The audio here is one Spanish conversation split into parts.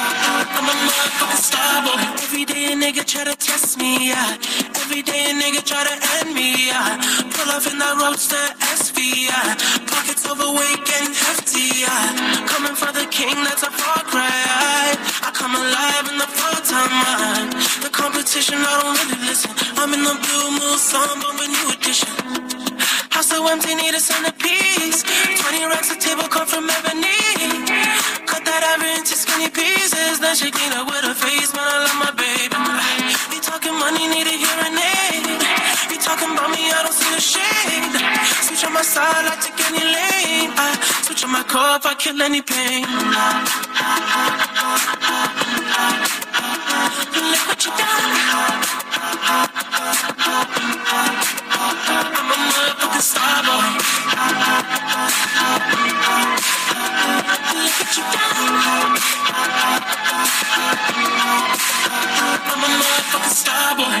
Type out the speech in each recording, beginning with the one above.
I'm a motherfucking star boy. A. Every day a nigga try to test me, yeah. Every day a nigga try to end me, yeah. Pull off in that roadster SV, yeah. Pockets overweight and hefty, yeah. Coming for the king, that's a far cry. I come alive in the full time mind. The competition, I don't really listen. I'm in the blue moon, song, with new edition. House so empty, need a centerpiece. 20 racks of table come from ebony. Skinny pieces. Then she clean up with her face, man, I love my baby. You talking money, need a hearing aid. You talking about me, I don't see a shade. Switch on my side, I take any lane. I switch on my cup, I kill any pain. Look what you done. I'm a motherfucking star boy. Look what you done. I'm a motherfucking star boy.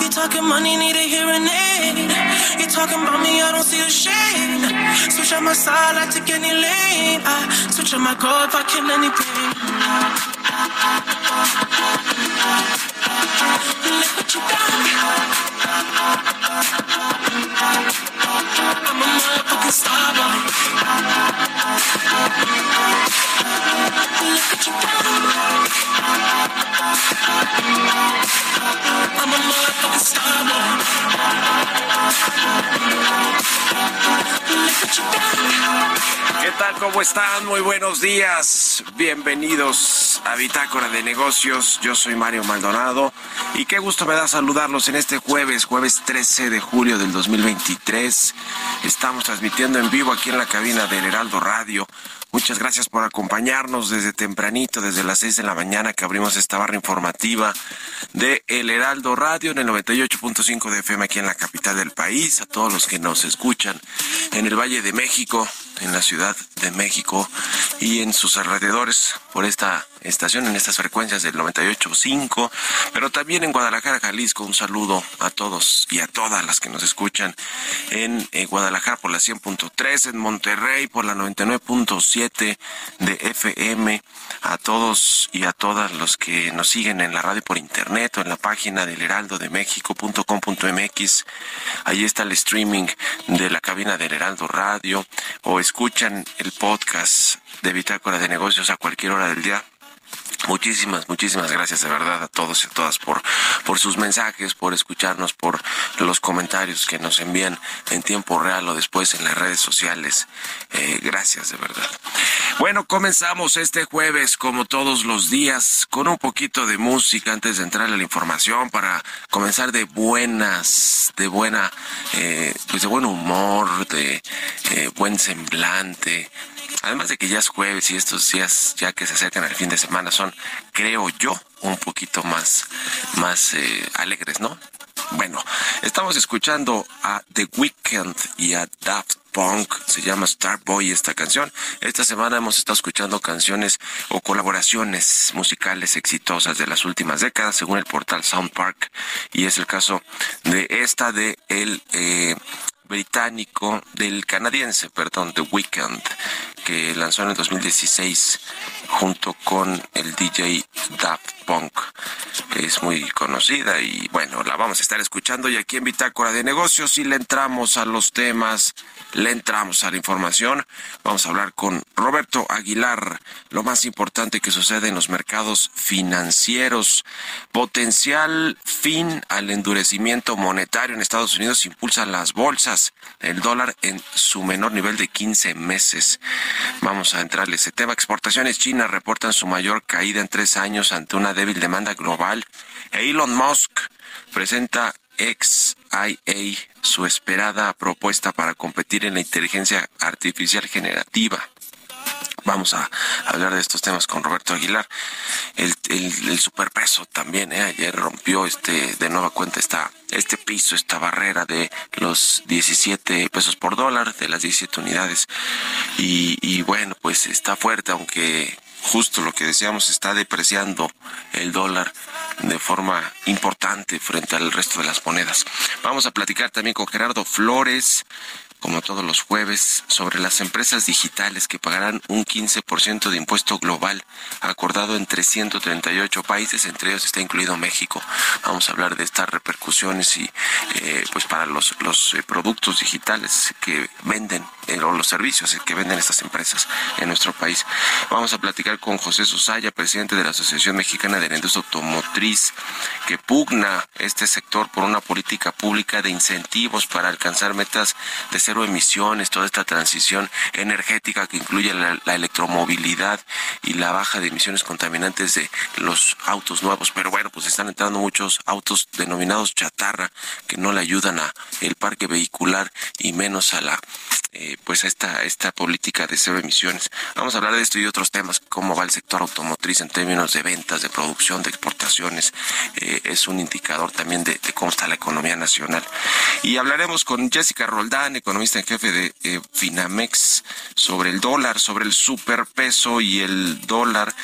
You talking money, need a hearing aid. You talking about me, I don't see a shade. Switch on my side, I take any lane. I switch on my car if I kill any pain. Look what you done. I'm a motherfucking star boy. ¿Qué tal? ¿Cómo están? Muy buenos días. Bienvenidos a Bitácora de Negocios. Yo soy Mario Maldonado y qué gusto me da saludarlos en este jueves, jueves 13 de julio del 2023. Estamos transmitiendo en vivo aquí en la cabina del Heraldo Radio. Muchas gracias por acompañarnos desde tempranito, desde las 6 de la mañana que abrimos esta barra informativa de El Heraldo Radio en el 98.5 de FM aquí en la capital del país. A todos los que nos escuchan en el Valle de México, en la Ciudad de México y en sus alrededores por esta estación, en estas frecuencias del 98.5, pero también en Guadalajara, Jalisco. Un saludo a todos y a todas las que nos escuchan en Guadalajara por la 100.3, en Monterrey por la 99.7 de FM, a todos y a todas los que nos siguen en la radio por internet o en la página del heraldodemexico.com.mx. Ahí está el streaming de la cabina del Heraldo Radio o escuchan el podcast de Bitácora de Negocios a cualquier hora del día. Muchísimas, muchísimas gracias de verdad a todos y a todas por, por sus mensajes, por escucharnos, por los comentarios que nos envían en tiempo real o después en las redes sociales. Eh, gracias de verdad. Bueno, comenzamos este jueves, como todos los días, con un poquito de música antes de entrar a la información para comenzar de buenas, de buena, eh, pues de buen humor, de eh, buen semblante. Además de que ya es jueves y estos días ya que se acercan al fin de semana son, creo yo, un poquito más, más eh, alegres, ¿no? Bueno, estamos escuchando a The Weeknd y a Daft Punk, se llama Starboy esta canción. Esta semana hemos estado escuchando canciones o colaboraciones musicales exitosas de las últimas décadas, según el portal Sound Park, y es el caso de esta de el eh, británico, del canadiense, perdón, The Weeknd, que lanzó en el 2016 junto con el DJ Daft Punk, es muy conocida y bueno, la vamos a estar escuchando y aquí en Bitácora de Negocios y le entramos a los temas, le entramos a la información. Vamos a hablar con Roberto Aguilar, lo más importante que sucede en los mercados financieros. Potencial fin al endurecimiento monetario en Estados Unidos impulsa las bolsas, el dólar en su menor nivel de 15 meses. Vamos a entrarle ese tema. Exportaciones chinas reportan su mayor caída en tres años ante una débil demanda global. Elon Musk presenta XIA, su esperada propuesta para competir en la inteligencia artificial generativa. Vamos a hablar de estos temas con Roberto Aguilar. El, el, superpeso también, ¿eh? ayer rompió este de nueva cuenta esta, este piso, esta barrera de los 17 pesos por dólar, de las 17 unidades. Y, y bueno, pues está fuerte, aunque justo lo que decíamos, está depreciando el dólar de forma importante frente al resto de las monedas. Vamos a platicar también con Gerardo Flores, como todos los jueves, sobre las empresas digitales que pagarán un 15% de impuesto global acordado entre 138 países, entre ellos está incluido México. Vamos a hablar de estas repercusiones y eh, pues para los, los eh, productos digitales que venden eh, o los servicios que venden estas empresas en nuestro país. Vamos a platicar con José Susaya, presidente de la Asociación Mexicana de la Industria Automotriz, que pugna este sector por una política pública de incentivos para alcanzar metas de emisiones, toda esta transición energética que incluye la, electromovilidad y la baja de emisiones contaminantes de los autos nuevos. Pero bueno, pues están entrando muchos autos denominados chatarra que no le ayudan a el parque vehicular y menos a la eh, pues esta esta política de cero emisiones. Vamos a hablar de esto y otros temas, cómo va el sector automotriz en términos de ventas, de producción, de exportaciones. Eh, es un indicador también de, de, cómo está la economía nacional. Y hablaremos con Jessica Roldán, economista en jefe de eh, Finamex, sobre el dólar, sobre el superpeso y el dólar,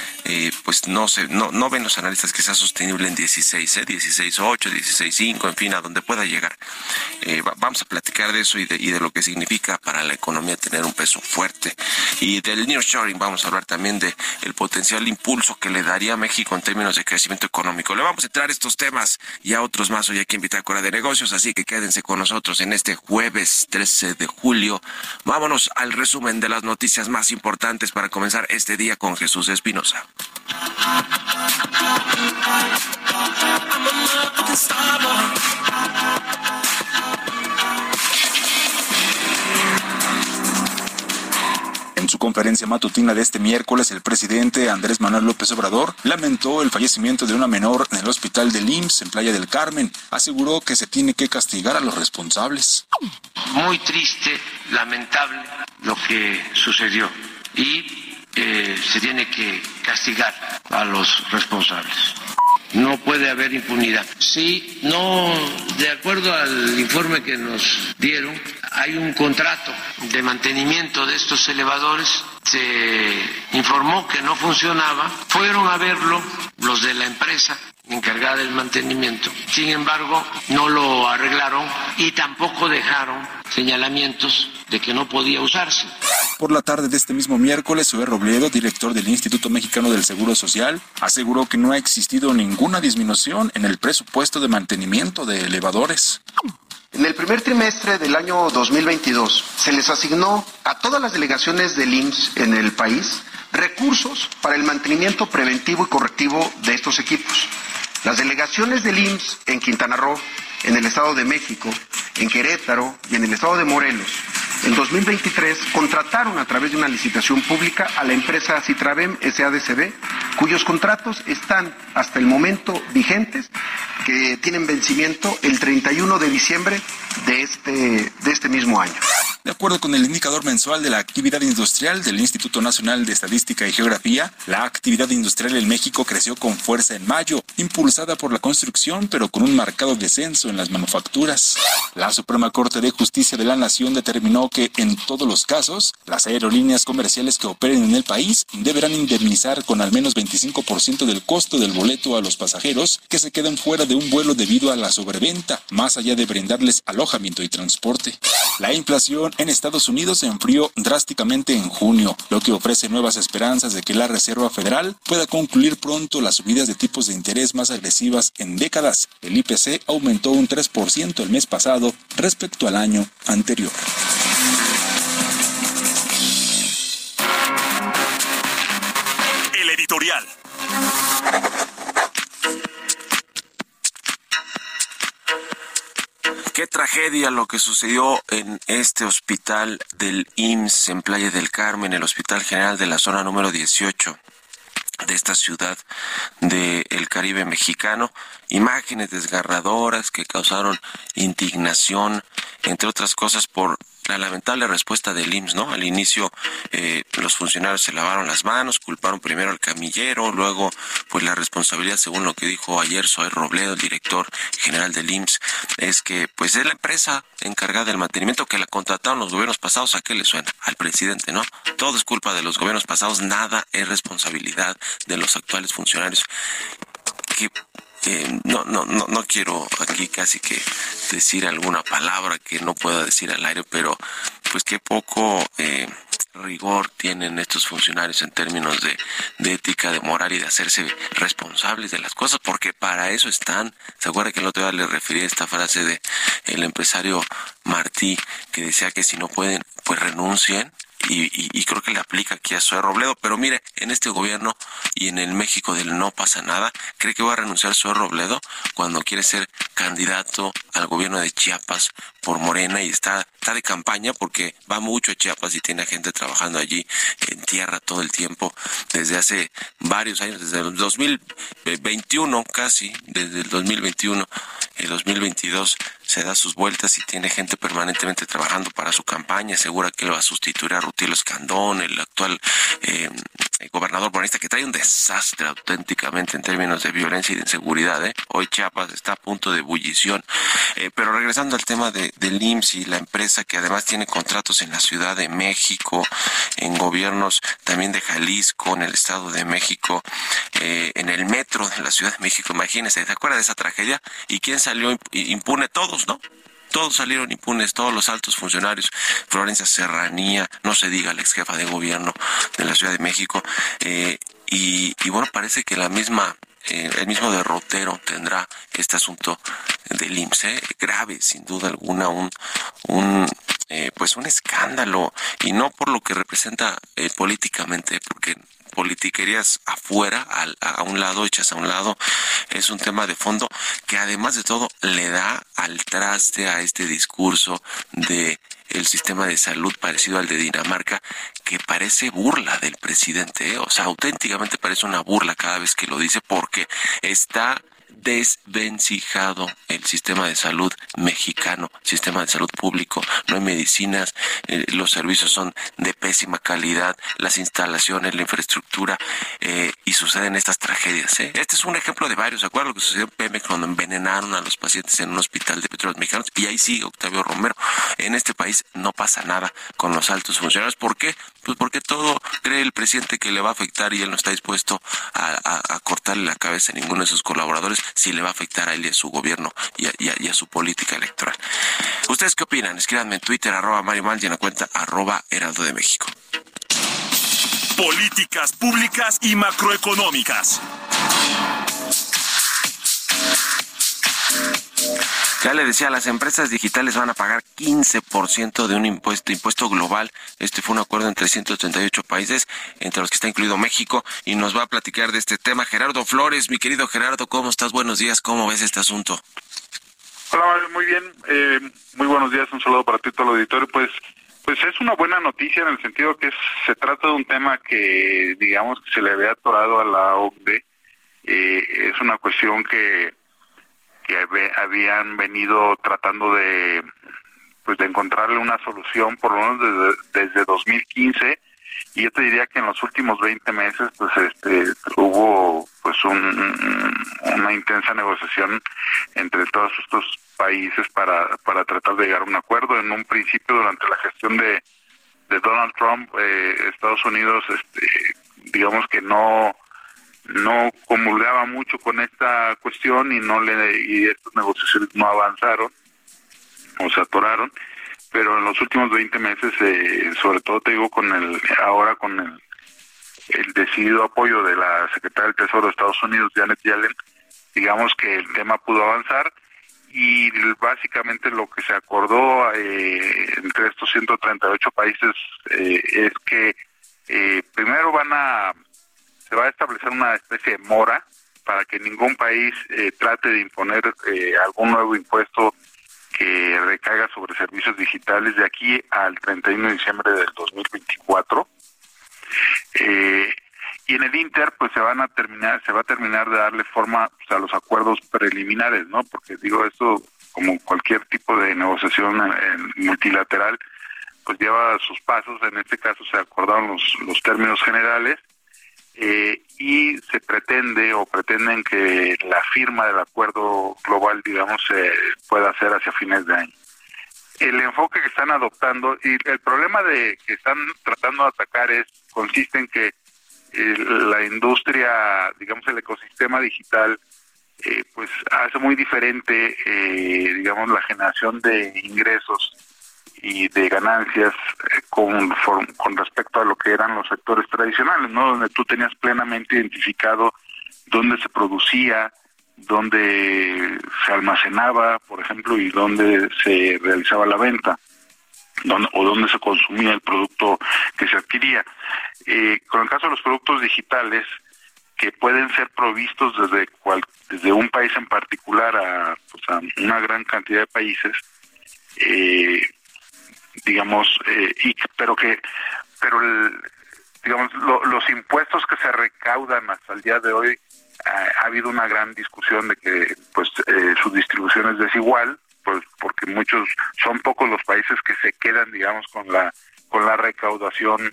pues no sé, no, no ven los analistas que sea sostenible en 16, eh, 16.8, 16.5, en fin, a donde pueda llegar. vamos a platicar de eso y de, y de lo que significa para la economía tener un peso fuerte. Y del nearshoring vamos a hablar también de el potencial impulso que le daría a México en términos de crecimiento económico. Le vamos a entrar estos temas y a otros más hoy aquí en Bitácora de Negocios, así que quédense con nosotros en este jueves 13 de julio. Vámonos al resumen de las noticias más importantes para comenzar este día con Jesús Espinosa. En su conferencia matutina de este miércoles, el presidente Andrés Manuel López Obrador lamentó el fallecimiento de una menor en el hospital del IMSS en Playa del Carmen. Aseguró que se tiene que castigar a los responsables. Muy triste, lamentable lo que sucedió y eh, se tiene que castigar a los responsables. No puede haber impunidad. Si no, de acuerdo al informe que nos dieron, hay un contrato de mantenimiento de estos elevadores. Se informó que no funcionaba. Fueron a verlo los de la empresa encargada del mantenimiento. Sin embargo, no lo arreglaron y tampoco dejaron señalamientos de que no podía usarse. Por la tarde de este mismo miércoles, Zoé Robledo, director del Instituto Mexicano del Seguro Social, aseguró que no ha existido ninguna disminución en el presupuesto de mantenimiento de elevadores. En el primer trimestre del año 2022 se les asignó a todas las delegaciones del IMSS en el país recursos para el mantenimiento preventivo y correctivo de estos equipos. Las delegaciones del IMSS en Quintana Roo, en el Estado de México, en Querétaro y en el Estado de Morelos en 2023 contrataron a través de una licitación pública a la empresa Citravem SADCB, cuyos contratos están hasta el momento vigentes, que tienen vencimiento el 31 de diciembre de este, de este mismo año. De acuerdo con el indicador mensual de la actividad industrial del Instituto Nacional de Estadística y Geografía, la actividad industrial en México creció con fuerza en mayo, impulsada por la construcción, pero con un marcado descenso en las manufacturas. La Suprema Corte de Justicia de la Nación determinó que en todos los casos, las aerolíneas comerciales que operen en el país deberán indemnizar con al menos 25% del costo del boleto a los pasajeros que se queden fuera de un vuelo debido a la sobreventa, más allá de brindarles alojamiento y transporte. La inflación en Estados Unidos se enfrió drásticamente en junio, lo que ofrece nuevas esperanzas de que la Reserva Federal pueda concluir pronto las subidas de tipos de interés más agresivas en décadas. El IPC aumentó un 3% el mes pasado respecto al año anterior. El editorial. Tragedia lo que sucedió en este hospital del IMSS en Playa del Carmen, el Hospital General de la zona número 18 de esta ciudad del Caribe mexicano. Imágenes desgarradoras que causaron indignación, entre otras cosas, por la lamentable respuesta del IMSS, ¿no? Al inicio eh, los funcionarios se lavaron las manos, culparon primero al camillero, luego pues la responsabilidad, según lo que dijo ayer Soy Robledo, el director general del IMSS, es que pues es la empresa encargada del mantenimiento que la contrataron los gobiernos pasados, ¿a qué le suena? Al presidente, ¿no? Todo es culpa de los gobiernos pasados, nada es responsabilidad de los actuales funcionarios. Que eh, no, no, no, no quiero aquí casi que decir alguna palabra que no pueda decir al aire, pero pues qué poco eh, rigor tienen estos funcionarios en términos de, de, ética, de moral y de hacerse responsables de las cosas, porque para eso están. ¿Se acuerda que el otro día le referí a esta frase de el empresario Martí que decía que si no pueden, pues renuncien? Y, y, y, creo que le aplica aquí a Zoe Robledo. Pero mire, en este gobierno y en el México del no pasa nada, ¿cree que va a renunciar Zoe Robledo cuando quiere ser candidato al gobierno de Chiapas por Morena y está, está de campaña porque va mucho a Chiapas y tiene gente trabajando allí en tierra todo el tiempo desde hace varios años, desde el 2021 casi, desde el 2021, el 2022 se da sus vueltas y tiene gente permanentemente trabajando para su campaña, asegura que lo va a sustituir a Rutilio Escandón, el actual eh, gobernador bonista, que trae un desastre auténticamente en términos de violencia y de inseguridad. ¿eh? Hoy Chiapas está a punto de ebullición. Eh, pero regresando al tema de, del IMSS y la empresa que además tiene contratos en la Ciudad de México, en gobiernos también de Jalisco, en el Estado de México, eh, en el metro de la Ciudad de México, imagínense, ¿se acuerda de esa tragedia? ¿Y quién salió impune? Todos, ¿no? Todos salieron impunes, todos los altos funcionarios, Florencia Serranía, no se diga la ex jefa de gobierno de la Ciudad de México, eh, y, y, bueno, parece que la misma, eh, el mismo derrotero tendrá este asunto del IMSS, ¿eh? grave, sin duda alguna, un, un eh, pues un escándalo, y no por lo que representa eh, políticamente, porque politiquerías afuera, a, a, un lado, hechas a un lado, es un tema de fondo que además de todo le da al traste a este discurso de el sistema de salud parecido al de Dinamarca, que parece burla del presidente, ¿eh? o sea, auténticamente parece una burla cada vez que lo dice porque está desvencijado el sistema de salud mexicano, sistema de salud público, no hay medicinas, eh, los servicios son de pésima calidad, las instalaciones, la infraestructura, eh, y suceden estas tragedias. ¿eh? Este es un ejemplo de varios, ¿se acuerdan lo que sucedió en Pemex cuando envenenaron a los pacientes en un hospital de petróleos mexicanos? Y ahí sigue Octavio Romero. En este país no pasa nada con los altos funcionarios. ¿Por qué? Pues porque todo cree el presidente que le va a afectar y él no está dispuesto a, a cortarle la cabeza a ninguno de sus colaboradores si le va a afectar a él y a su gobierno y a, su política electoral. ¿Ustedes qué opinan? Escríbanme en Twitter, arroba Mario Mal y en la cuenta arroba Heraldo de México. Políticas públicas y macroeconómicas. Ya le decía, las empresas digitales van a pagar 15% de un impuesto, impuesto global. Este fue un acuerdo entre 138 países, entre los que está incluido México, y nos va a platicar de este tema Gerardo Flores. Mi querido Gerardo, ¿cómo estás? Buenos días, ¿cómo ves este asunto? Hola, muy bien, eh, muy buenos días, un saludo para ti, todo el auditorio. Pues, Pues es una buena noticia en el sentido que se trata de un tema que, digamos, que se le había atorado a la OCDE. Es una cuestión que, que habían venido tratando de, pues, de encontrarle una solución, por lo menos desde, desde 2015 y yo te diría que en los últimos 20 meses pues este hubo pues un, una intensa negociación entre todos estos países para para tratar de llegar a un acuerdo. En un principio durante la gestión de, de Donald Trump eh, Estados Unidos este digamos que no no comulgaba mucho con esta cuestión y no le y estas negociaciones no avanzaron o se atoraron pero en los últimos 20 meses, eh, sobre todo te digo con el ahora con el, el decidido apoyo de la secretaria del Tesoro de Estados Unidos, Janet Yellen, digamos que el tema pudo avanzar y básicamente lo que se acordó eh, entre estos 138 países eh, es que eh, primero van a se va a establecer una especie de mora para que ningún país eh, trate de imponer eh, algún nuevo impuesto que recaiga sobre servicios digitales de aquí al 31 de diciembre del 2024. Eh, y en el Inter, pues se van a terminar, se va a terminar de darle forma pues, a los acuerdos preliminares, ¿no? Porque digo, esto, como cualquier tipo de negociación eh, multilateral, pues lleva sus pasos. En este caso se acordaron los, los términos generales eh, y se pretende o pretenden que la firma del acuerdo global, digamos, se pueda hacer hacia fines de año. El enfoque que están adoptando y el problema de que están tratando de atacar es consiste en que eh, la industria, digamos, el ecosistema digital, eh, pues hace muy diferente, eh, digamos, la generación de ingresos y de ganancias eh, con, con respecto a lo que eran los sectores tradicionales, ¿no? Donde tú tenías plenamente identificado dónde se producía, dónde se almacenaba, por ejemplo, y dónde se realizaba la venta, dónde, o dónde se consumía el producto que se adquiría. Eh, con el caso de los productos digitales, que pueden ser provistos desde, cual, desde un país en particular a, pues, a una gran cantidad de países, eh, digamos, eh, y, pero que, pero el, digamos, lo, los impuestos que se recaudan hasta el día de hoy, eh, ha habido una gran discusión de que, pues, eh, su distribución es desigual, pues, porque muchos, son pocos los países que se quedan, digamos, con la, con la recaudación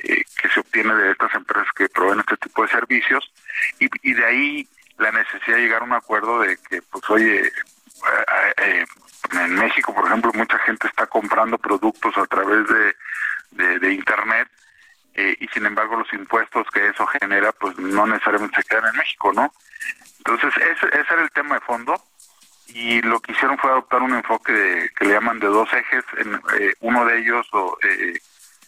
eh, que se obtiene de estas empresas que proveen este tipo de servicios, y, y de ahí la necesidad de llegar a un acuerdo de que, pues, oye, eh, eh, en México, por ejemplo, mucha gente está comprando productos a través de, de, Internet eh, y sin embargo los impuestos que eso genera pues no necesariamente se quedan en México, ¿no? Entonces ese, ese era el tema de fondo y lo que hicieron fue adoptar un enfoque de, que le llaman de dos ejes. En, eh, uno de ellos, eh,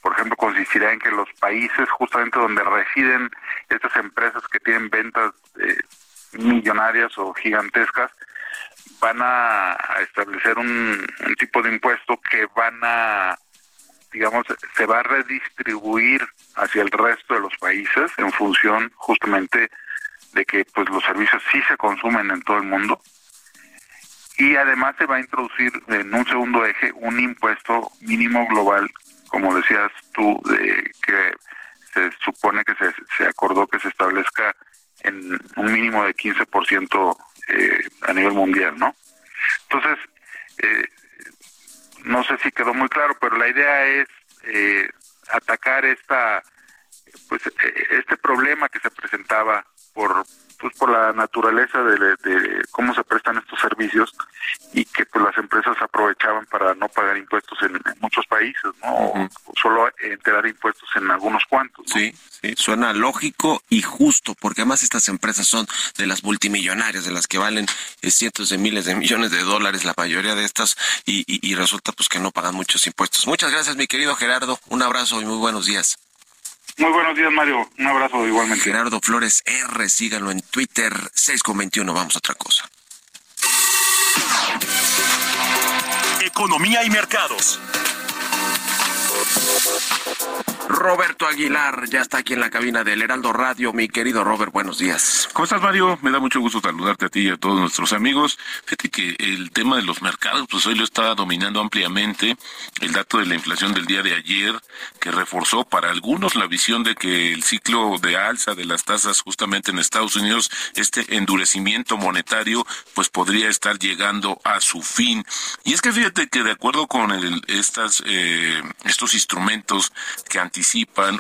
por ejemplo, consistirá en que los países justamente donde residen estas empresas que tienen ventas eh, millonarias o gigantescas, van a, establecer un, un, tipo de impuesto que van a, digamos, se va a redistribuir hacia el resto de los países en función justamente de que pues los servicios sí se consumen en todo el mundo. Y además se va a introducir en un segundo eje un impuesto mínimo global, como decías tú, de que se supone que se, se acordó que se establezca en un mínimo de 15% eh, a nivel mundial, ¿no? Entonces, eh, no sé si quedó muy claro, pero la idea es eh, atacar esta, pues, este problema que se presentaba por pues por la naturaleza de, de, cómo se prestan estos servicios y que pues las empresas aprovechaban para no pagar impuestos en, en muchos países, ¿no? Uh -huh. O solo enterar impuestos en algunos cuantos. ¿no? Sí, sí, suena lógico y justo, porque además estas empresas son de las multimillonarias, de las que valen eh, cientos de miles de millones de dólares, la mayoría de estas, y, y, y resulta pues que no pagan muchos impuestos. Muchas gracias, mi querido Gerardo. Un abrazo y muy buenos días. Muy buenos días, Mario. Un abrazo igualmente. Gerardo Flores R, síganlo en Twitter, 6 con 21. Vamos a otra cosa. Economía y mercados. Roberto Aguilar ya está aquí en la cabina del Heraldo Radio. Mi querido Robert, buenos días. ¿Cómo estás, Mario? Me da mucho gusto saludarte a ti y a todos nuestros amigos. Fíjate que el tema de los mercados, pues hoy lo está dominando ampliamente. El dato de la inflación del día de ayer, que reforzó para algunos la visión de que el ciclo de alza de las tasas justamente en Estados Unidos, este endurecimiento monetario, pues podría estar llegando a su fin. Y es que fíjate que de acuerdo con el, estas, eh, estos instrumentos que anticipan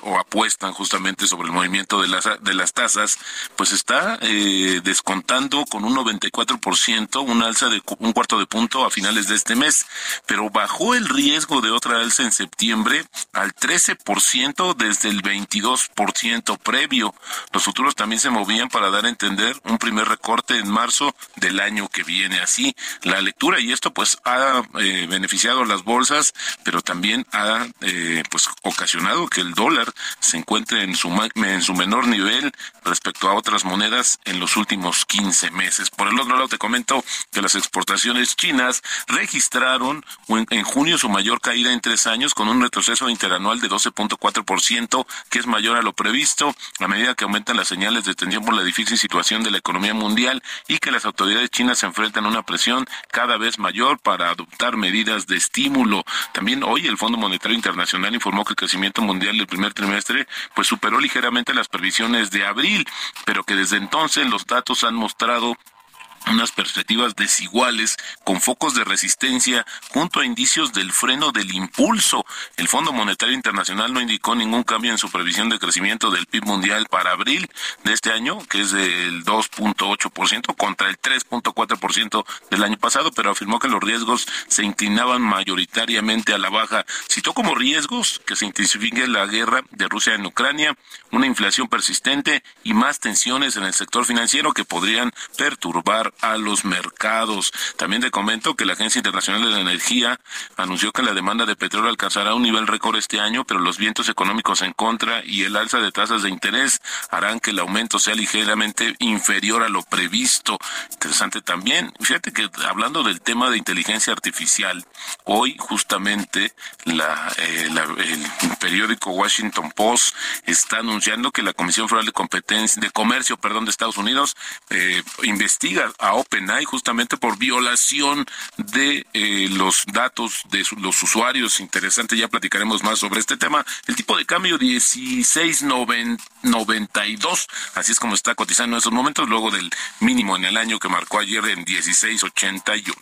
o apuestan justamente sobre el movimiento de las, de las tasas, pues está eh, descontando con un 94%, un alza de un cuarto de punto a finales de este mes, pero bajó el riesgo de otra alza en septiembre al 13% desde el 22% previo. Los futuros también se movían para dar a entender un primer recorte en marzo del año que viene. Así, la lectura y esto pues ha eh, beneficiado las bolsas, pero también ha eh, pues ocasionado que el dólar se encuentre en su, en su menor nivel respecto a otras monedas en los últimos 15 meses. Por el otro lado, te comento que las exportaciones chinas registraron en junio su mayor caída en tres años con un retroceso interanual de 12.4%, que es mayor a lo previsto a medida que aumentan las señales de tensión por la difícil situación de la economía mundial y que las autoridades chinas se enfrentan a una presión cada vez mayor para adoptar medidas de estímulo. También hoy el Fondo Monetario Internacional informó que el crecimiento mundial del primer trimestre pues superó ligeramente las previsiones de abril, pero que desde entonces los datos han mostrado unas perspectivas desiguales con focos de resistencia junto a indicios del freno del impulso. El Fondo Monetario Internacional no indicó ningún cambio en su previsión de crecimiento del PIB mundial para abril de este año, que es del 2.8% contra el 3.4% del año pasado, pero afirmó que los riesgos se inclinaban mayoritariamente a la baja. Citó como riesgos que se intensifique la guerra de Rusia en Ucrania, una inflación persistente y más tensiones en el sector financiero que podrían perturbar a los mercados. También te comento que la Agencia Internacional de la Energía anunció que la demanda de petróleo alcanzará un nivel récord este año, pero los vientos económicos en contra y el alza de tasas de interés harán que el aumento sea ligeramente inferior a lo previsto. Interesante también. Fíjate que hablando del tema de inteligencia artificial, hoy justamente la, eh, el periódico Washington Post está anunciando que la Comisión Federal de Competencia de Comercio, perdón, de Estados Unidos eh, investiga a OpenAI justamente por violación de eh, los datos de los usuarios. Interesante, ya platicaremos más sobre este tema. El tipo de cambio 16.92, así es como está cotizando en estos momentos, luego del mínimo en el año que marcó ayer en 16.81.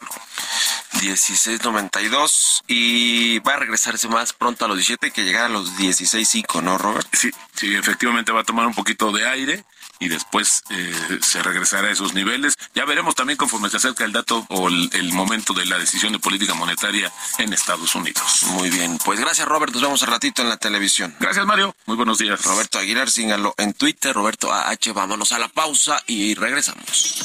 16.92 y va a regresarse más pronto a los 17 que llegar a los 16.5, ¿no, Robert? Sí, sí, efectivamente va a tomar un poquito de aire y después eh, se regresará a esos niveles. Ya veremos también conforme se acerca el dato o el, momento de la decisión de política monetaria en Estados Unidos. Muy bien, pues gracias Robert, nos vemos un ratito en la televisión. Gracias Mario, muy buenos días. Roberto Aguilar, síganlo en Twitter, Roberto AH, vámonos a la pausa y regresamos.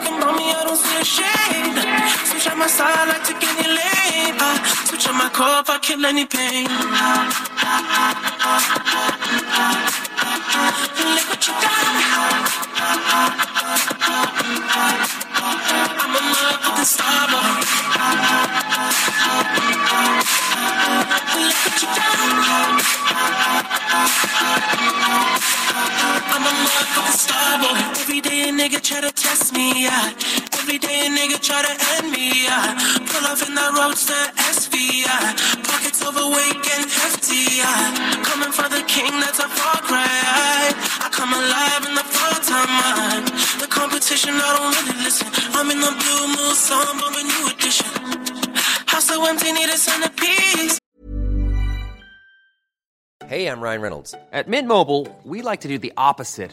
Talking about me, I don't see a shade. Switch on my side, I like to get you laid. Uh, switch on my core if I kill any pain. Look what you got. I'm a motherfucking star boy. Look what you done. I'm a motherfucking star boy. Every day a nigga try to test me, yeah. Every day a nigga try to end me, yeah. Pull off in that roadster SV, yeah. Pockets overweight and hefty. Coming for the king, that's a far cry. I come alive in the full time mind. The competition, I don't really listen. I'm in the blue mood, song, but a new edition. House so empty, need a centerpiece. Hey, I'm Ryan Reynolds. At Mint Mobile, we like to do the opposite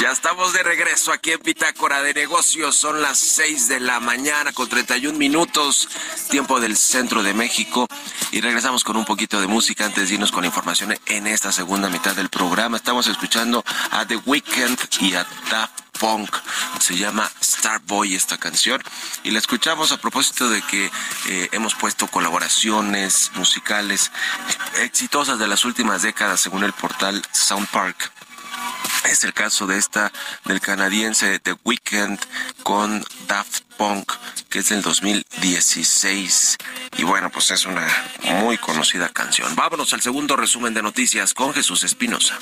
Ya estamos de regreso aquí en Pitácora de Negocios. Son las 6 de la mañana con 31 minutos, tiempo del centro de México. Y regresamos con un poquito de música antes de irnos con información en esta segunda mitad del programa. Estamos escuchando a The Weeknd y a Daft Punk. Se llama Starboy esta canción. Y la escuchamos a propósito de que eh, hemos puesto colaboraciones musicales exitosas de las últimas décadas según el portal Sound Park. Es el caso de esta del canadiense The Weeknd con Daft Punk, que es del 2016. Y bueno, pues es una muy conocida canción. Vámonos al segundo resumen de noticias con Jesús Espinosa.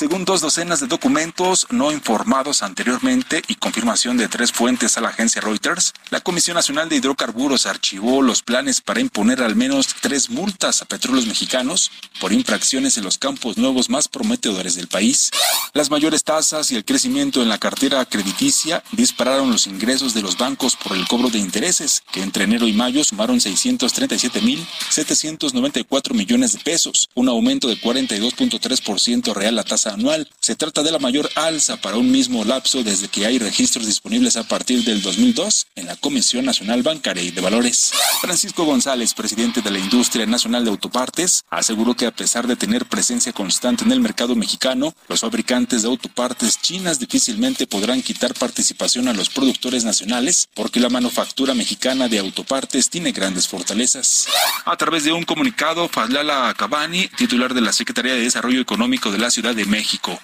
Según dos docenas de documentos no informados anteriormente y confirmación de tres fuentes a la agencia Reuters, la Comisión Nacional de Hidrocarburos archivó los planes para imponer al menos tres multas a petróleos mexicanos por infracciones en los campos nuevos más prometedores del país. Las mayores tasas y el crecimiento en la cartera crediticia dispararon los ingresos de los bancos por el cobro de intereses, que entre enero y mayo sumaron 637.794 millones de pesos, un aumento de 42.3% real la tasa anual. Se trata de la mayor alza para un mismo lapso desde que hay registros disponibles a partir del 2002 en la Comisión Nacional Bancaria y de Valores. Francisco González, presidente de la Industria Nacional de Autopartes, aseguró que a pesar de tener presencia constante en el mercado mexicano, los fabricantes de autopartes chinas difícilmente podrán quitar participación a los productores nacionales porque la manufactura mexicana de autopartes tiene grandes fortalezas. A través de un comunicado, Fadlala Cabani, titular de la Secretaría de Desarrollo Económico de la Ciudad de México,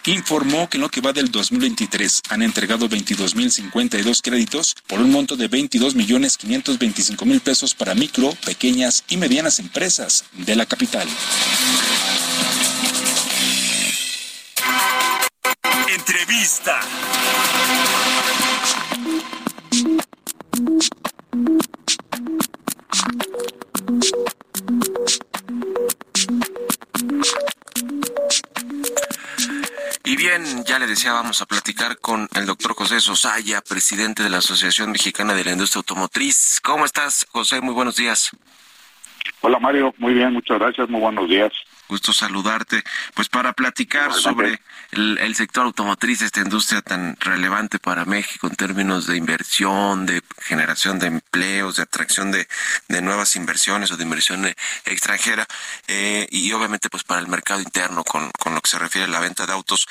informó que en lo que va del 2023 han entregado 22.052 créditos por un monto de 22.525.000 pesos para micro, pequeñas y medianas empresas de la capital. Entrevista. Y bien, ya le decía, vamos a platicar con el doctor José Sosaya, presidente de la Asociación Mexicana de la Industria Automotriz. ¿Cómo estás, José? Muy buenos días. Hola Mario, muy bien, muchas gracias, muy buenos días. Gusto saludarte. Pues para platicar sobre el, el, sector automotriz, esta industria tan relevante para México en términos de inversión, de generación de empleos, de atracción de, de nuevas inversiones o de inversión extranjera, eh, y obviamente pues para el mercado interno con, con lo que se refiere a la venta de autos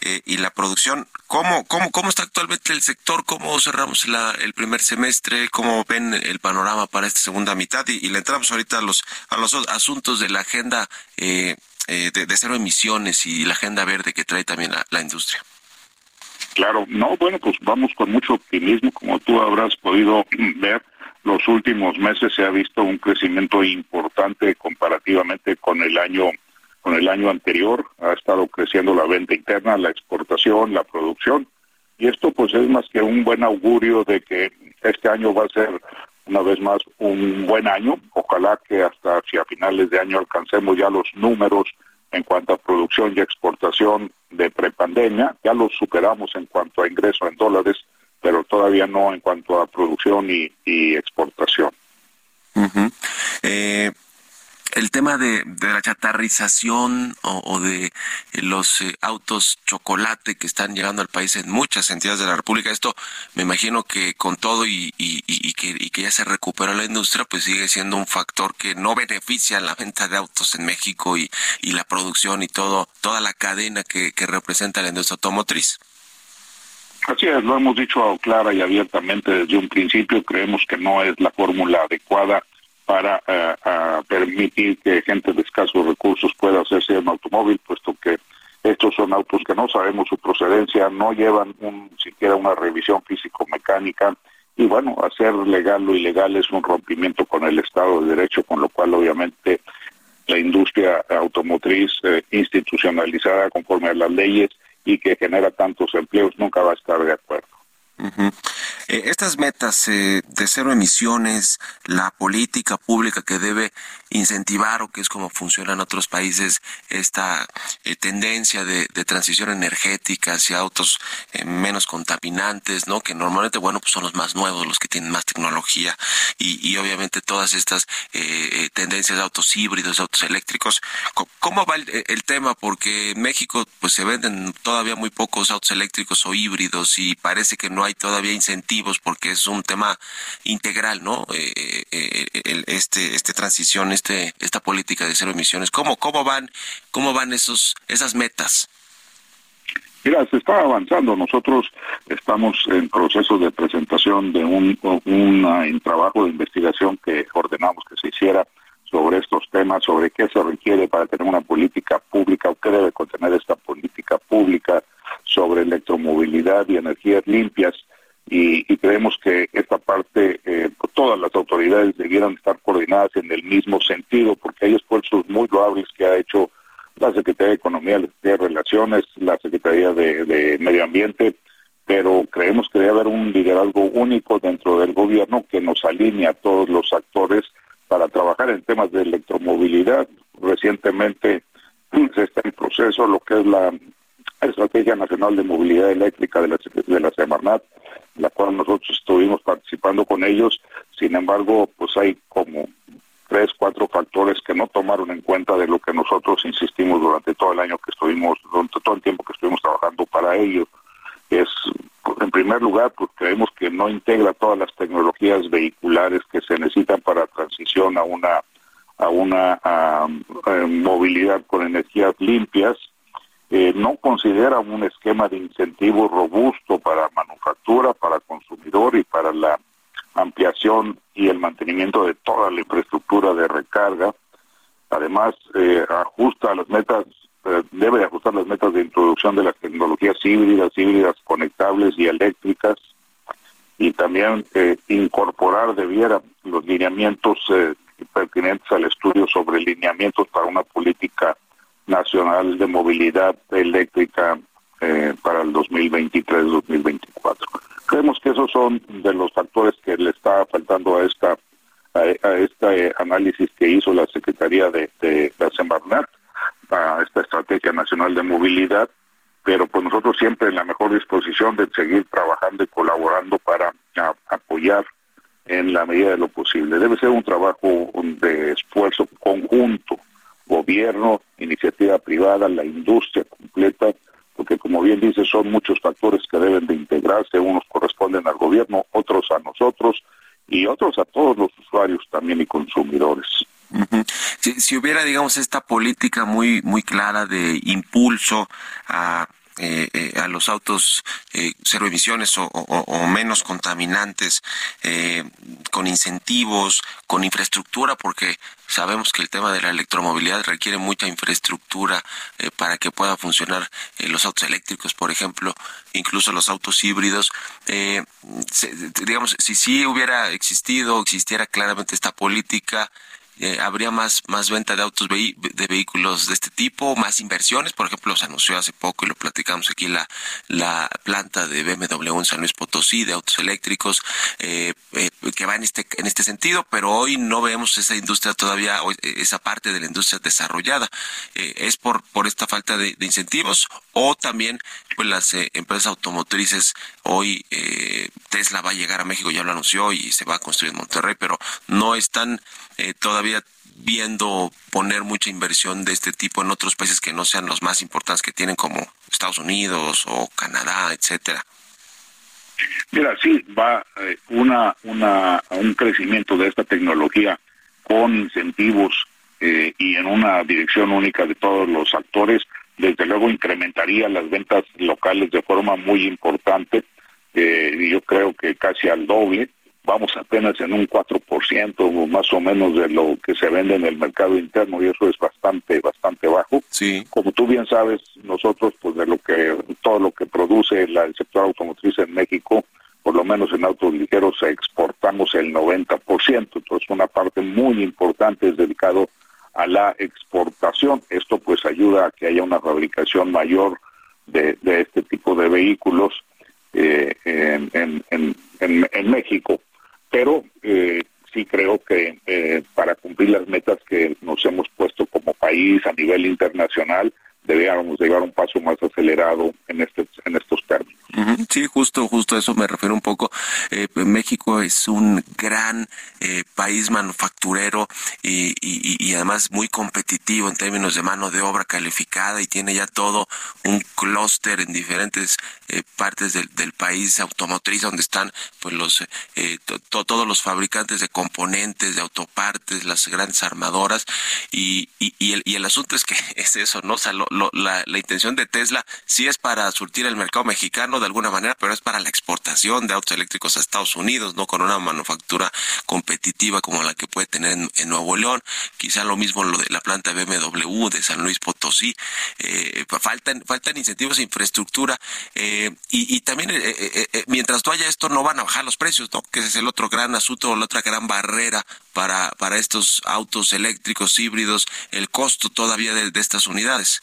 eh, y la producción. ¿Cómo, cómo, ¿Cómo está actualmente el sector? ¿Cómo cerramos la, el primer semestre? ¿Cómo ven el panorama para esta segunda mitad? Y, le entramos ahorita a los, a los asuntos de la agenda eh, eh, de, de, cero emisiones y la agenda verde que trae también la, la industria. Claro, no, bueno, pues vamos con mucho optimismo, como tú habrás podido ver. Los últimos meses se ha visto un crecimiento importante comparativamente con el año con el año anterior, ha estado creciendo la venta interna, la exportación, la producción, y esto pues es más que un buen augurio de que este año va a ser una vez más un buen año, ojalá que hasta si a finales de año alcancemos ya los números en cuanto a producción y exportación de prepandemia, ya los superamos en cuanto a ingreso en dólares, pero todavía no en cuanto a producción y, y exportación. Uh eh el tema de, de la chatarrización o, de los eh, autos chocolate que están llegando al país en muchas entidades de la República, esto me imagino que con todo y, y, y, que, y que ya se recupera la industria, pues sigue siendo un factor que no beneficia la venta de autos en México y la producción y todo toda la cadena que, que representa la industria automotriz. Así es, lo hemos dicho clara y abiertamente desde un principio, creemos que no es la fórmula adecuada para uh, permitir que gente de escasos recursos pueda hacerse un automóvil, puesto que estos son son autos que no sabemos su procedencia, no llevan un, siquiera una revisión físico-mecánica y bueno, hacer legal lo ilegal es un rompimiento con el Estado de Derecho, con lo cual obviamente la industria automotriz eh, institucionalizada conforme a las leyes y que genera tantos empleos nunca va a estar de acuerdo. Eh, estas metas eh, de cero emisiones, la política pública que debe incentivar o que es como funciona en otros países esta eh, tendencia de, transición energética hacia autos menos contaminantes, ¿no? Que normalmente, bueno, pues son los más nuevos, los que tienen más tecnología y, obviamente todas estas tendencias de autos híbridos, autos eléctricos. ¿Cómo va el, el, tema? Porque en México pues se venden todavía muy pocos autos eléctricos o híbridos y parece que no hay todavía incentivos porque es un tema integral, ¿no? Eh, eh, este, este transición, este, esta política de cero emisiones. ¿Cómo, cómo van, cómo van esos, esas metas? Mira, se está avanzando. Nosotros estamos en proceso de presentación de un, un, trabajo de investigación que ordenamos que se hiciera sobre estos temas, sobre qué se requiere para tener una política pública o qué debe contener esta política pública sobre electromovilidad y energías limpias y, creemos que esta parte, eh, todas las autoridades debieran estar coordinadas en el mismo sentido, porque hay esfuerzos muy loables que ha hecho la Secretaría de Economía, la Secretaría de Relaciones, la Secretaría de, Medio Ambiente, pero creemos que debe haber un liderazgo único dentro del gobierno que nos alinee a todos los actores para trabajar en temas de electromovilidad. Recientemente se está en proceso lo que es la Estrategia Nacional de Movilidad Eléctrica de la, de la Semarnat, la cual nosotros estuvimos participando con ellos. Sin embargo, pues hay como tres, cuatro factores que no tomaron en cuenta de lo que nosotros insistimos durante todo el año que estuvimos, durante todo el tiempo que estuvimos trabajando para ello. Es, en primer lugar, pues creemos que no integra todas las tecnologías vehiculares que se necesitan para transición a una a una movilidad con energías limpias eh, no considera un esquema de incentivo robusto para manufactura, para consumidor y para la ampliación y el mantenimiento de toda la infraestructura de recarga. Además, eh, ajusta las metas, eh, debe ajustar las metas de introducción de las tecnologías híbridas, híbridas conectables y eléctricas, y también incorporar debiera los lineamientos pertinentes al estudio sobre lineamientos para una política nacional de movilidad eléctrica eh, para el 2023-2024. Creemos que esos son de los factores que le está faltando a esta a, este análisis que hizo la Secretaría de, de la Semarnat, a esta estrategia nacional de movilidad, pero pues nosotros siempre en la mejor disposición de seguir trabajando y colaborando para apoyar en la medida de lo posible. Debe ser un trabajo de esfuerzo conjunto gobierno, iniciativa privada, la industria completa, porque como bien dice, son muchos factores que deben de integrarse, unos corresponden al gobierno, otros a nosotros y otros a todos los usuarios también y consumidores. si, hubiera, digamos, esta política muy, muy clara de impulso a eh, eh, a los autos eh, cero emisiones o, menos contaminantes, con incentivos, con infraestructura, porque sabemos que el tema de la electromovilidad requiere mucha infraestructura para que pueda funcionar los autos eléctricos, por ejemplo, incluso los autos híbridos. digamos, si sí hubiera existido, existiera claramente esta política, eh, habría más, más venta de autos de vehículos de este tipo, más inversiones, por ejemplo, se anunció hace poco y lo platicamos aquí la, la planta de BMW en San Luis Potosí de autos eléctricos eh, eh, que va en este, en este sentido, pero hoy no vemos esa industria todavía, esa parte de la industria desarrollada. ¿Es por, por esta falta de, incentivos o también pues las empresas automotrices hoy Tesla va a llegar a México, ya lo anunció y se va a construir en Monterrey, pero no están eh, todavía viendo poner mucha inversión de este tipo en otros países que no sean los más importantes que tienen como Estados Unidos o Canadá, etcétera? Mira, sí, va eh, una, una, un crecimiento de esta tecnología con incentivos eh, y en una dirección única de todos los actores, desde luego incrementaría las ventas locales de forma muy importante, yo creo que casi al doble, vamos apenas en un 4% más o menos de lo que se vende en el mercado interno y eso es bastante bastante bajo. Sí. Como tú bien sabes, nosotros pues de lo que todo lo que produce el sector automotriz en México, por lo menos en autos ligeros exportamos el 90%, entonces una parte muy importante es dedicado a la exportación. Esto pues ayuda a que haya una fabricación mayor de, este tipo de vehículos eh, en, en, en México pero eh, sí creo que eh, para cumplir las metas que nos hemos puesto como país a nivel internacional, deberíamos llevar un paso más acelerado en, este, en estos términos. Sí, justo, justo a eso me refiero un poco. Eh, México es un gran eh, país manufacturero y, y, además muy competitivo en términos de mano de obra calificada y tiene ya todo un clúster en diferentes eh, partes del, del, país automotriz donde están pues los todos los fabricantes de componentes, de autopartes, las grandes armadoras y, y, el, el asunto es que es eso, ¿no? O la, la intención de Tesla sí es para surtir el mercado mexicano de alguna manera, pero es para la exportación de autos eléctricos a Estados Unidos, no con una manufactura competitiva como la que puede tener en, Nuevo León. Quizá lo mismo lo de la planta BMW de San Luis Potosí. Eh, faltan, faltan incentivos de infraestructura eh, y, también eh, mientras no haya esto no van a bajar los precios, ¿no? Que ese es el otro gran asunto, la otra gran barrera para, para estos autos eléctricos híbridos, el costo todavía de estas unidades.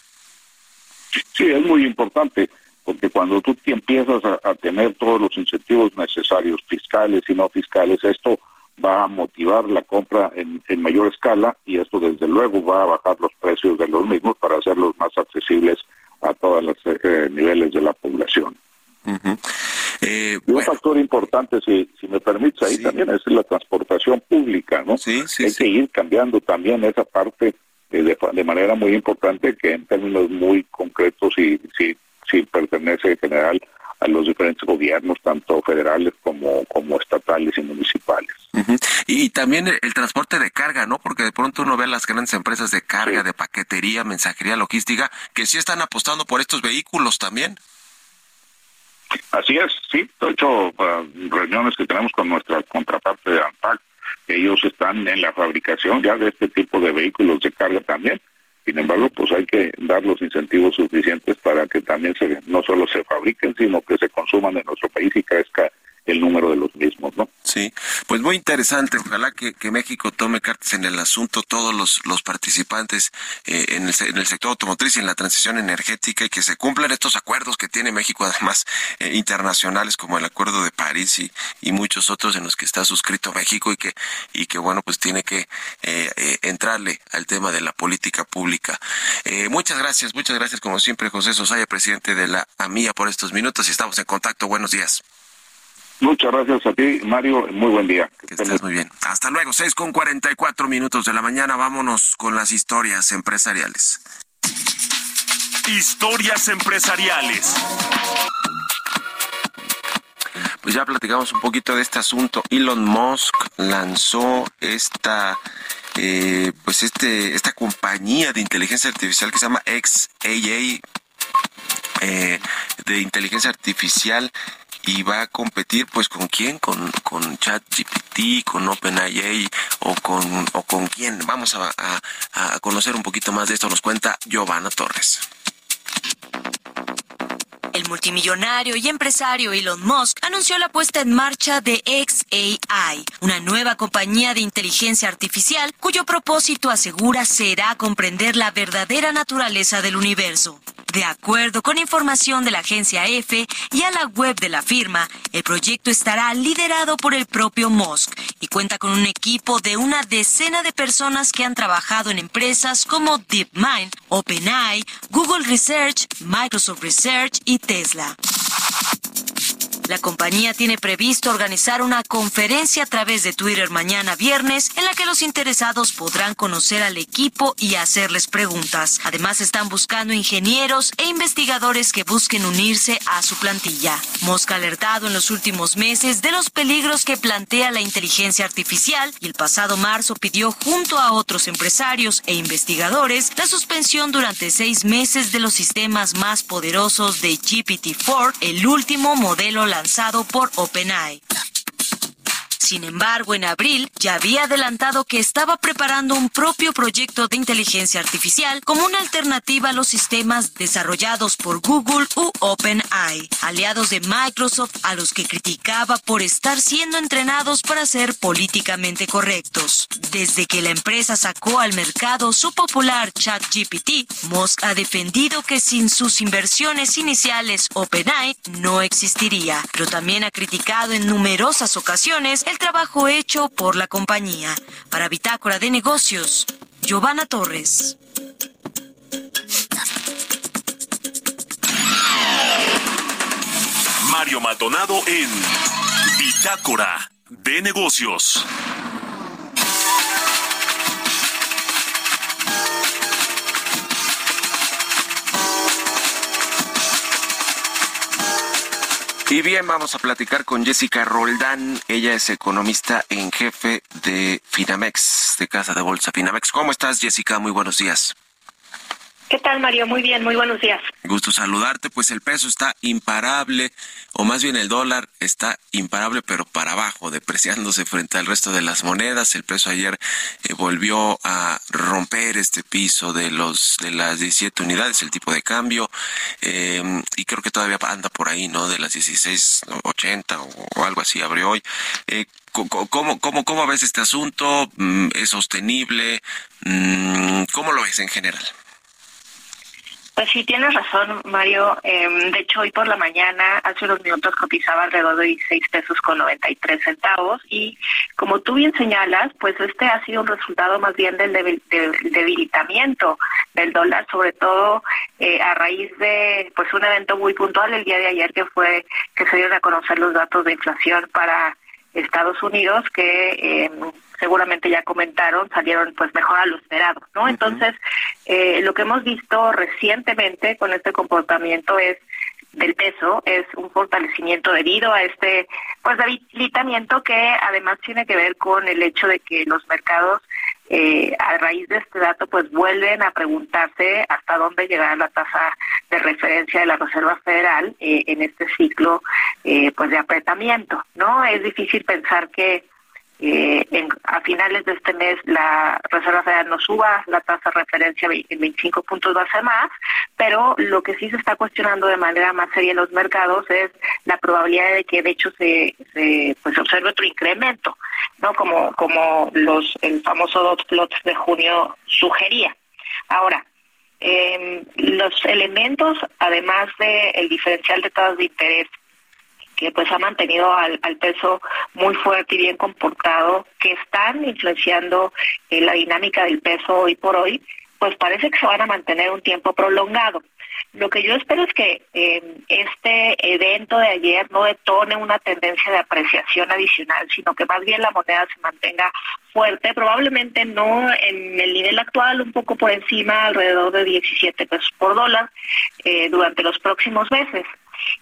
Sí, es muy importante, porque cuando tú empiezas a, tener todos los incentivos necesarios, fiscales y no fiscales, esto va a motivar la compra en, mayor escala y esto desde luego va a bajar los precios de los mismos para hacerlos más accesibles a todos los eh, niveles de la población. Eh, un factor importante, si, si me permites, ahí también es la transportación pública, ¿no? Sí, sí, Hay que ir cambiando también esa parte eh, de, manera muy importante que en términos muy concretos y si, si pertenece en general a los diferentes gobiernos, tanto federales como, como estatales y municipales. Y también el, transporte de carga, ¿no? Porque de pronto uno ve a las grandes empresas de carga, de paquetería, mensajería, logística, que sí están apostando por estos vehículos también. Así es, sí. De hecho, reuniones que tenemos con nuestra contraparte de ANPAC, ellos están en la fabricación ya de este tipo de vehículos de carga también. Sin embargo, pues hay que dar los incentivos suficientes para que también se, no solo se fabriquen, sino que se consuman en nuestro país y crezca el número de los mismos. Sí, pues muy interesante. Ojalá que, México tome cartas en el asunto, todos los, los participantes eh, en, el, en el sector automotriz y en la transición energética y que se cumplan estos acuerdos que tiene México, además eh, internacionales como el Acuerdo de París y, y muchos otros en los que está suscrito México y que, y que bueno, pues tiene que eh, entrarle al tema de la política pública. muchas gracias, muchas gracias como siempre, José Sosaya, presidente de la AMIA, por estos minutos y estamos en contacto. Buenos días. Muchas gracias a ti, Mario. Muy buen día. Que estés muy bien. Hasta luego. 6 con 44 minutos de la mañana. Vámonos con las historias empresariales. Historias empresariales. Pues ya platicamos un poquito de este asunto. Elon Musk lanzó esta eh, pues este esta compañía de inteligencia artificial que se llama XAA eh, de inteligencia artificial y va a competir pues con quién, con, con ChatGPT, con OpenAI o con, o con quién. Vamos a, a conocer un poquito más de esto, nos cuenta Giovanna Torres. El multimillonario y empresario Elon Musk anunció la puesta en marcha de XAI, una nueva compañía de inteligencia artificial cuyo propósito asegura será comprender la verdadera naturaleza del universo. De acuerdo con información de la agencia EFE y a la web de la firma, el proyecto estará liderado por el propio Musk y cuenta con un equipo de una decena de personas que han trabajado en empresas como DeepMind, OpenAI, Google Research, Microsoft Research y Tesla. La compañía tiene previsto organizar una conferencia a través de Twitter mañana viernes en la que los interesados podrán conocer al equipo y hacerles preguntas. Además están buscando ingenieros e investigadores que busquen unirse a su plantilla. Mosca alertado en los últimos meses de los peligros que plantea la inteligencia artificial y el pasado marzo pidió junto a otros empresarios e investigadores la suspensión durante seis meses de los sistemas más poderosos de GPT-4, el último modelo lanzado por OpenAI. Sin embargo, en abril ya había adelantado que estaba preparando un propio proyecto de inteligencia artificial como una alternativa a los sistemas desarrollados por Google u OpenAI, aliados de Microsoft a los que criticaba por estar siendo entrenados para ser políticamente correctos. Desde que la empresa sacó al mercado su popular ChatGPT, Musk ha defendido que sin sus inversiones iniciales OpenAI no existiría, pero también ha criticado en numerosas ocasiones el trabajo hecho por la compañía. Para Bitácora de Negocios, Giovanna Torres. Mario Maldonado en Bitácora de Negocios. Y bien, vamos a platicar con Jessica Roldán. Ella es economista en jefe de Finamex, de Casa de Bolsa Finamex. ¿Cómo estás, Jessica? Muy buenos días. ¿Qué tal, Mario? Muy bien, muy buenos días. Gusto saludarte. Pues el peso está imparable, o más bien el dólar está imparable, pero para abajo, depreciándose frente al resto de las monedas. El peso ayer eh, volvió a romper este piso de los de las 17 unidades, el tipo de cambio, em, y creo que todavía anda por ahí, ¿no? De las 16.80 o, o algo así abrió hoy. Eh, ¿Cómo, cómo, cómo ves este asunto? Mm, ¿Es sostenible? Mm, ¿Cómo lo ves en general? Pues sí, tienes razón, Mario. Em, de hecho, hoy por la mañana, hace unos minutos, cotizaba alrededor de 16 pesos con 93 centavos. Y como tú bien señalas, pues este ha sido un resultado más bien del debilitamiento del dólar, sobre todo eh, a raíz de pues un evento muy puntual el día de ayer, que fue que se dieron a conocer los datos de inflación para Estados Unidos, que eh, seguramente ya comentaron, salieron pues mejor a lo esperado, ¿no? Entonces, eh, lo que hemos visto recientemente con este comportamiento es del peso es un fortalecimiento debido a este pues debilitamiento que además tiene que ver con el hecho de que los mercados eh, a raíz de este dato pues vuelven a preguntarse hasta dónde llegará la tasa de referencia de la Reserva Federal eh, en este ciclo eh, pues de apretamiento no es difícil pensar que eh, en, a finales de este mes la Reserva Federal no suba la tasa de referencia en 25 puntos base más, pero lo que sí se está cuestionando de manera más seria en los mercados es la probabilidad de que de hecho se, se pues observe otro incremento, no como como los el famoso dot plot de junio sugería. Ahora, eh, los elementos, además del el diferencial de tasas de interés que pues ha mantenido al, peso muy fuerte y bien comportado, que están influenciando eh, la dinámica del peso hoy por hoy, pues parece que se van a mantener un tiempo prolongado. Lo que yo espero es que eh, este evento de ayer no detone una tendencia de apreciación adicional, sino que más bien la moneda se mantenga fuerte, probablemente no en el nivel actual, un poco por encima, alrededor de 17 pesos por dólar, eh, durante los próximos meses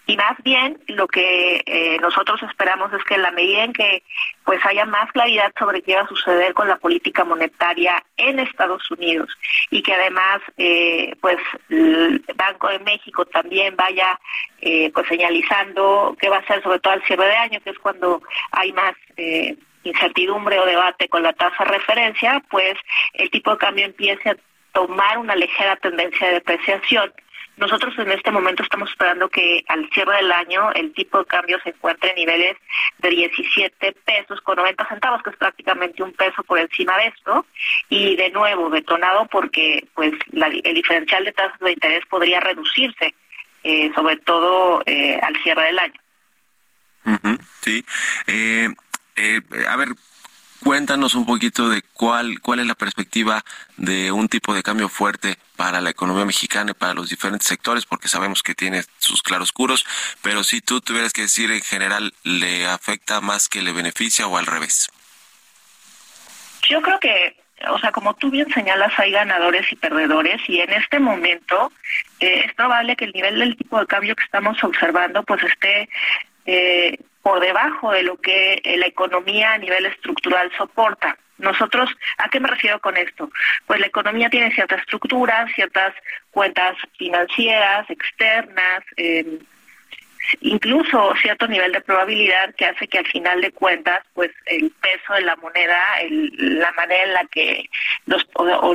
y más bien lo que eh, nosotros esperamos es que en la medida en que pues haya más claridad sobre qué va a suceder con la política monetaria en Estados Unidos y que además eh, pues el Banco de México también vaya eh, pues señalizando qué va a hacer sobre todo al cierre de año que es cuando hay más incertidumbre o debate con la tasa de referencia pues el tipo de cambio empiece a tomar una ligera tendencia de depreciación nosotros en este momento estamos esperando que al cierre del año el tipo de cambio se encuentre en niveles de 17 pesos con 90 centavos, que es prácticamente un peso por encima de esto, y de nuevo detonado porque pues el diferencial de tasas de interés podría reducirse, eh, sobre todo eh, al cierre del año. sí. Eh, a ver, Cuéntanos un poquito de cuál, cuál es la perspectiva de un tipo de cambio fuerte para la economía mexicana y para los diferentes sectores, porque sabemos que tiene sus claroscuros, pero si tú tuvieras que decir en general, ¿le afecta más que le beneficia o al revés? Yo creo que, o sea, como tú bien señalas, hay ganadores y perdedores y en este momento eh, es probable que el nivel del tipo de cambio que estamos observando pues esté eh, por debajo de lo que eh, la economía a nivel estructural soporta. Nosotros, ¿a qué me refiero con esto? Pues la economía tiene ciertas estructuras, ciertas cuentas financieras, externas, em, incluso cierto nivel de probabilidad que hace que al final de cuentas pues el peso de la moneda la manera en la que los o,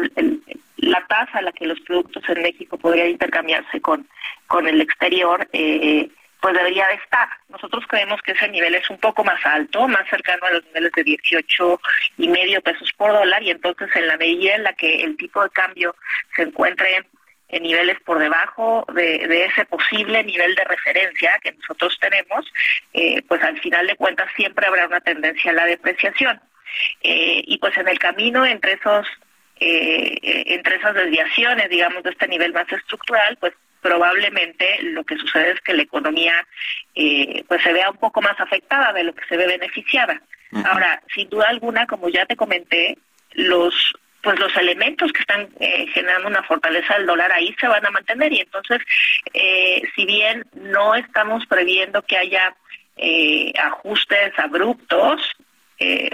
la tasa a la que los productos en México podrían intercambiarse con con el exterior eh, pues debería de estar. Nosotros creemos que ese nivel es un poco más alto, más cercano a los niveles de 18 y medio pesos por dólar y entonces en la medida en la que el tipo de cambio se encuentre en niveles por debajo de, ese posible nivel de referencia que nosotros tenemos, eh, pues al final de cuentas siempre habrá una tendencia a la depreciación. Eh, y pues en el camino entre esos eh, entre esas desviaciones, digamos, de este nivel más estructural, pues probablemente lo que sucede es que la economía pues se vea un poco más afectada de lo que se ve beneficiada. Ahora, sin duda alguna, como ya te comenté, los pues los elementos que están eh, generando una fortaleza del dólar ahí se van a mantener. Y entonces eh, si bien no estamos previendo que haya eh, ajustes abruptos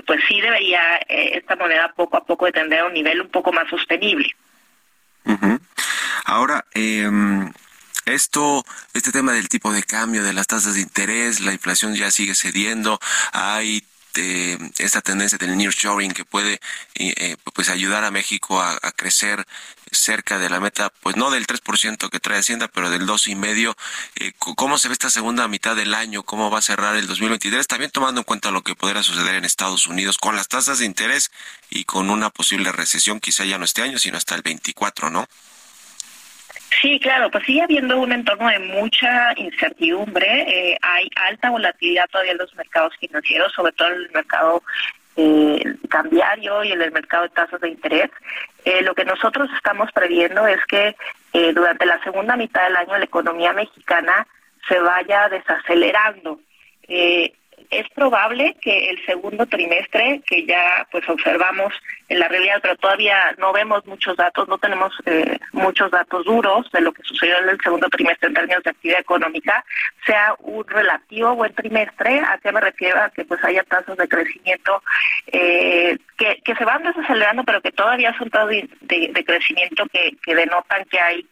pues sí debería esta moneda poco a poco tender a un nivel un poco más sostenible ahora em, esto, este tema del tipo de cambio, de las tasas de interés, la inflación ya sigue cediendo, hay de esta tendencia del nearshoring que puede eh, pues ayudar a México a, crecer cerca de la meta, pues no del 3% que trae Hacienda, pero del 2,5%. Eh, ¿Cómo se ve esta segunda mitad del año? ¿Cómo va a cerrar el 2023? También tomando en cuenta lo que podrá suceder en Estados Unidos con las tasas de interés y con una posible recesión, quizá ya no este año, sino hasta el 24, ¿no? Sí, claro, pues sigue habiendo un entorno de mucha incertidumbre. Eh, hay alta volatilidad todavía en los mercados financieros, sobre todo en el mercado eh, cambiario y en el mercado de tasas de interés. Eh, lo que nosotros estamos previendo es que durante la segunda mitad del año la economía mexicana se vaya desacelerando es probable que el segundo trimestre, que ya pues observamos en la realidad, pero todavía no vemos muchos datos, no tenemos eh, muchos datos duros de lo que sucedió en el segundo trimestre en términos de actividad económica, sea un relativo buen trimestre, a qué me refiero a que pues haya tasas de crecimiento eh, que, se van desacelerando, pero que todavía son tasas de, crecimiento que, que denotan que hay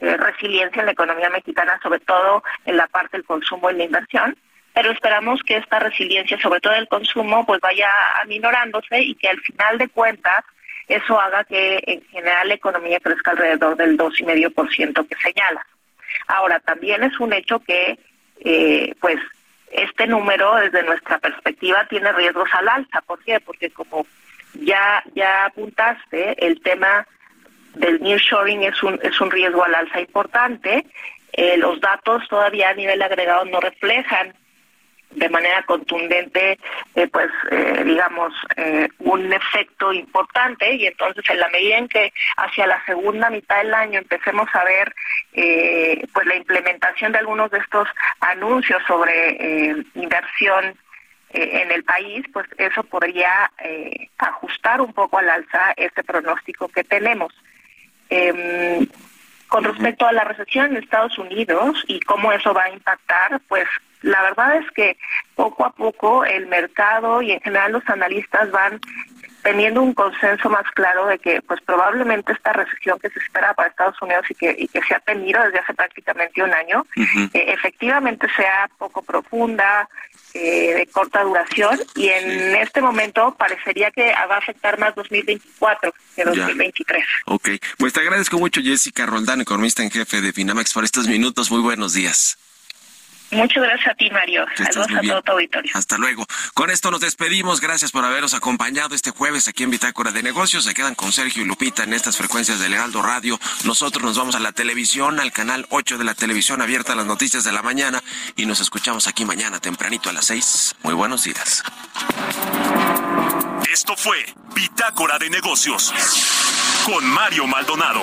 eh, resiliencia en la economía mexicana, sobre todo en la parte del consumo y la inversión pero esperamos que esta resiliencia, sobre todo el consumo, pues vaya aminorándose y que al final de cuentas eso haga que en general la economía crezca alrededor del 2,5% que señala. Ahora, también es un hecho que, eh, pues, este número, desde nuestra perspectiva, tiene riesgos al alza. ¿Por qué? Porque como ya, ya apuntaste, el tema del nearshoring es un, es un riesgo al alza importante. Eh, los datos todavía a nivel agregado no reflejan de manera contundente, eh, pues eh, digamos, eh, un efecto importante y entonces en la medida en que hacia la segunda mitad del año empecemos a ver pues la implementación de algunos de estos anuncios sobre inversión en el país, pues eso podría ajustar un poco al alza este pronóstico que tenemos. Em, con respecto a la recesión en Estados Unidos y cómo eso va a impactar, pues la verdad es que poco a poco el mercado y en general los analistas van teniendo un consenso más claro de que pues probablemente esta recesión que se espera para Estados Unidos y que, y que se ha tenido desde hace prácticamente un año, eh, efectivamente sea poco profunda, eh, de corta duración y en este momento parecería que va a afectar más 2024 que 2023. Ok, pues te agradezco mucho Jessica Roldán, economista en jefe de Finamax, por estos minutos. Muy buenos días. Muchas gracias a ti, Mario. Saludos a todo tu auditorio. Hasta luego. Con esto nos despedimos. Gracias por habernos acompañado este jueves aquí en Bitácora de Negocios. Se quedan con Sergio y Lupita en estas frecuencias del Heraldo Radio. Nosotros nos vamos a la televisión, al canal 8 de la televisión abierta a las noticias de la mañana y nos escuchamos aquí mañana tempranito a las 6. Muy buenos días. Esto fue Bitácora de Negocios con Mario Maldonado.